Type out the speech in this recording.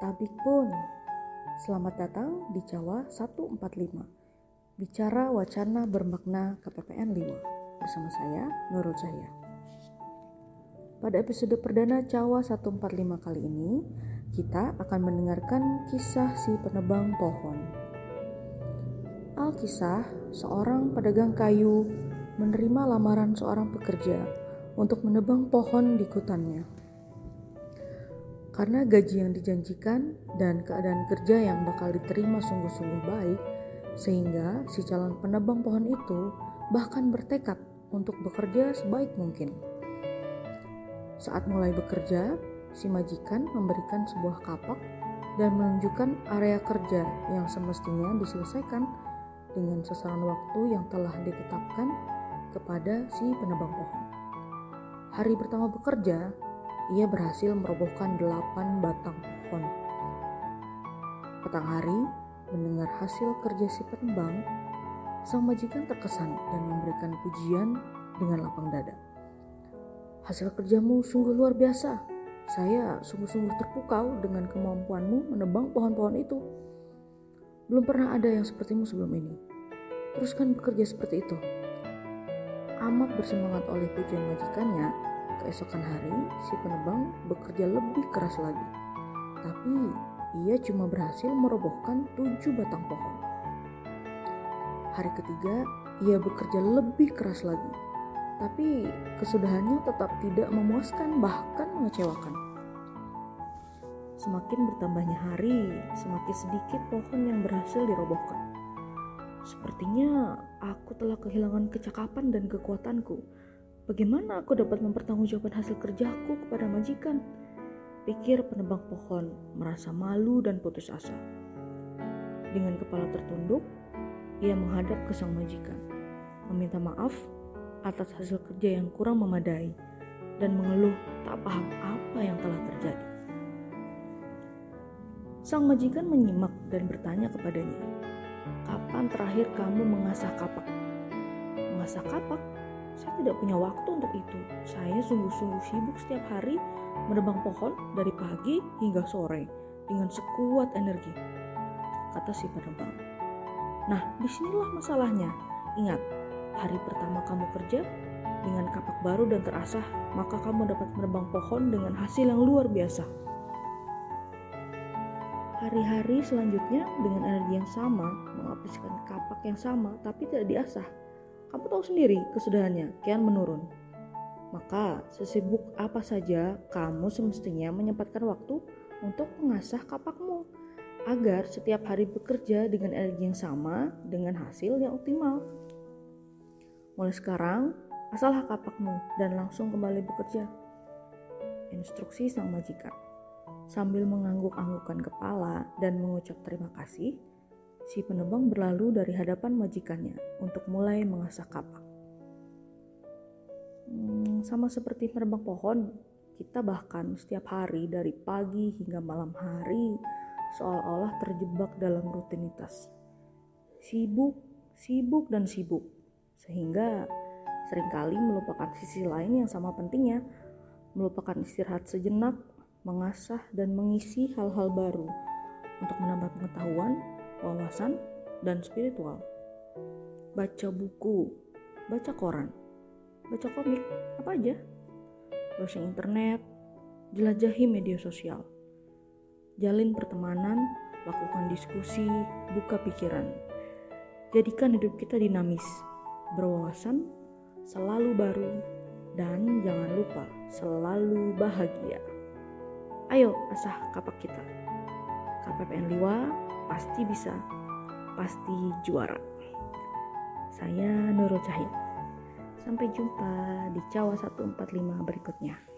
Tabik pun. Selamat datang di Jawa 145. Bicara wacana bermakna KPPN Liwa. Bersama saya Nurul Cahya. Pada episode perdana Jawa 145 kali ini, kita akan mendengarkan kisah si penebang pohon. Alkisah, seorang pedagang kayu menerima lamaran seorang pekerja untuk menebang pohon di hutannya. Karena gaji yang dijanjikan dan keadaan kerja yang bakal diterima sungguh-sungguh baik, sehingga si calon penebang pohon itu bahkan bertekad untuk bekerja sebaik mungkin. Saat mulai bekerja, si majikan memberikan sebuah kapak dan menunjukkan area kerja yang semestinya diselesaikan dengan sasaran waktu yang telah ditetapkan kepada si penebang pohon. Hari pertama bekerja, ia berhasil merobohkan delapan batang pohon. Petang hari, mendengar hasil kerja si penebang, sang majikan terkesan dan memberikan pujian dengan lapang dada. Hasil kerjamu sungguh luar biasa. Saya sungguh-sungguh terpukau dengan kemampuanmu menebang pohon-pohon itu. Belum pernah ada yang sepertimu sebelum ini. Teruskan bekerja seperti itu. Amat bersemangat oleh pujian majikannya, Keesokan hari, si penebang bekerja lebih keras lagi. Tapi ia cuma berhasil merobohkan tujuh batang pohon. Hari ketiga, ia bekerja lebih keras lagi. Tapi kesudahannya tetap tidak memuaskan bahkan mengecewakan. Semakin bertambahnya hari, semakin sedikit pohon yang berhasil dirobohkan. Sepertinya aku telah kehilangan kecakapan dan kekuatanku Bagaimana aku dapat mempertanggungjawabkan hasil kerjaku kepada majikan? Pikir penebang pohon merasa malu dan putus asa. Dengan kepala tertunduk, ia menghadap ke sang majikan, meminta maaf atas hasil kerja yang kurang memadai dan mengeluh tak paham apa yang telah terjadi. Sang majikan menyimak dan bertanya kepadanya, "Kapan terakhir kamu mengasah kapak?" "Mengasah kapak?" Saya tidak punya waktu untuk itu. Saya sungguh-sungguh sibuk setiap hari menebang pohon dari pagi hingga sore dengan sekuat energi, kata si penebang. Nah, di sinilah masalahnya. Ingat, hari pertama kamu kerja dengan kapak baru dan terasah, maka kamu dapat menebang pohon dengan hasil yang luar biasa. Hari-hari selanjutnya dengan energi yang sama, mengaplikasikan kapak yang sama tapi tidak diasah, kamu tahu sendiri kesudahannya kian menurun. Maka sesibuk apa saja kamu semestinya menyempatkan waktu untuk mengasah kapakmu agar setiap hari bekerja dengan energi yang sama dengan hasil yang optimal. Mulai sekarang, asalah kapakmu dan langsung kembali bekerja. Instruksi sang majikan. Sambil mengangguk-anggukkan kepala dan mengucap terima kasih, si penebang berlalu dari hadapan majikannya untuk mulai mengasah kapak. Hmm, sama seperti menebang pohon, kita bahkan setiap hari dari pagi hingga malam hari seolah-olah terjebak dalam rutinitas. Sibuk, sibuk, dan sibuk. Sehingga sering kali melupakan sisi lain yang sama pentingnya, melupakan istirahat sejenak, mengasah dan mengisi hal-hal baru untuk menambah pengetahuan wawasan, dan spiritual. Baca buku, baca koran, baca komik, apa aja. Browsing internet, jelajahi media sosial. Jalin pertemanan, lakukan diskusi, buka pikiran. Jadikan hidup kita dinamis, berwawasan, selalu baru, dan jangan lupa selalu bahagia. Ayo asah kapak kita. KPPN Liwa pasti bisa, pasti juara. Saya Nurul Cahya. Sampai jumpa di Cawa 145 berikutnya.